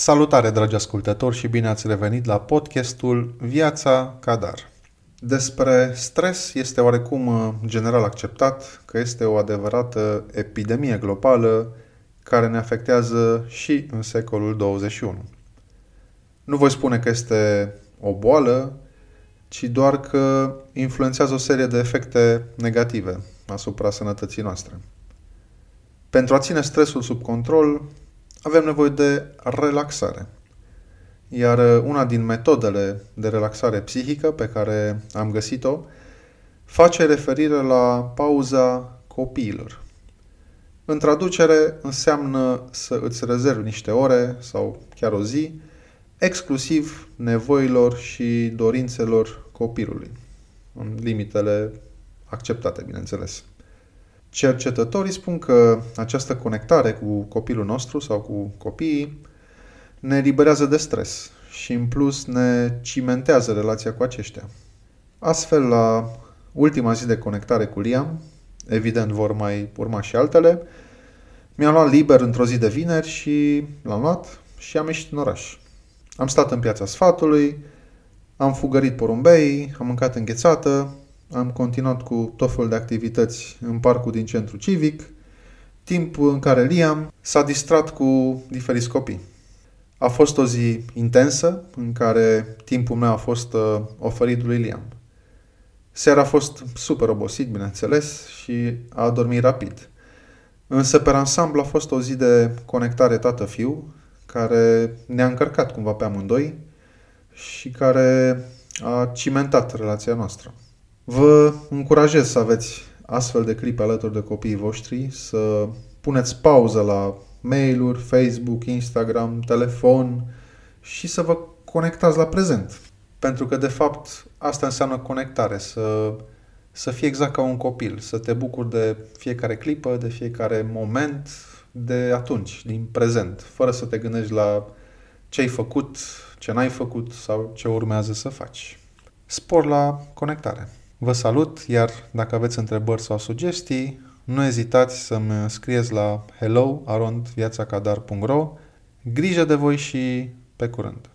Salutare, dragi ascultători, și bine ați revenit la podcastul Viața Cadar. Despre stres este oarecum uh, general acceptat că este o adevărată epidemie globală care ne afectează și în secolul 21. Nu voi spune că este o boală, ci doar că influențează o serie de efecte negative asupra sănătății noastre. Pentru a ține stresul sub control, avem nevoie de relaxare. Iar uh, una din metodele de relaxare psihică pe care am găsit-o face referire la pauza copiilor. În traducere înseamnă să îți rezervi niște ore sau chiar o zi exclusiv nevoilor și dorințelor copilului, în limitele acceptate, bineînțeles. Cercetătorii spun că această conectare cu copilul nostru sau cu copiii ne eliberează de stres și în plus ne cimentează relația cu aceștia. Astfel, la ultima zi de conectare cu Liam, evident vor mai urma și altele, mi-am luat liber într-o zi de vineri și l-am luat și am ieșit în oraș. Am stat în piața sfatului, am fugărit porumbei, am mâncat înghețată, am continuat cu tot felul de activități în parcul din centru civic, timp în care Liam s-a distrat cu diferiți copii. A fost o zi intensă în care timpul meu a fost uh, oferit lui Liam. Seara a fost super obosit, bineînțeles, și a dormit rapid. Însă, pe ansamblu, a fost o zi de conectare tată-fiu, care ne-a încărcat cumva pe amândoi și care a cimentat relația noastră. Vă încurajez să aveți astfel de clipe alături de copiii voștri, să puneți pauză la mail-uri, Facebook, Instagram, telefon și să vă conectați la prezent. Pentru că, de fapt, asta înseamnă conectare, să, să fii exact ca un copil, să te bucuri de fiecare clipă, de fiecare moment, de atunci, din prezent, fără să te gândești la ce ai făcut, ce n-ai făcut sau ce urmează să faci. Spor la conectare! Vă salut, iar dacă aveți întrebări sau sugestii, nu ezitați să-mi scrieți la hello.viațacadar.ro Grijă de voi și pe curând!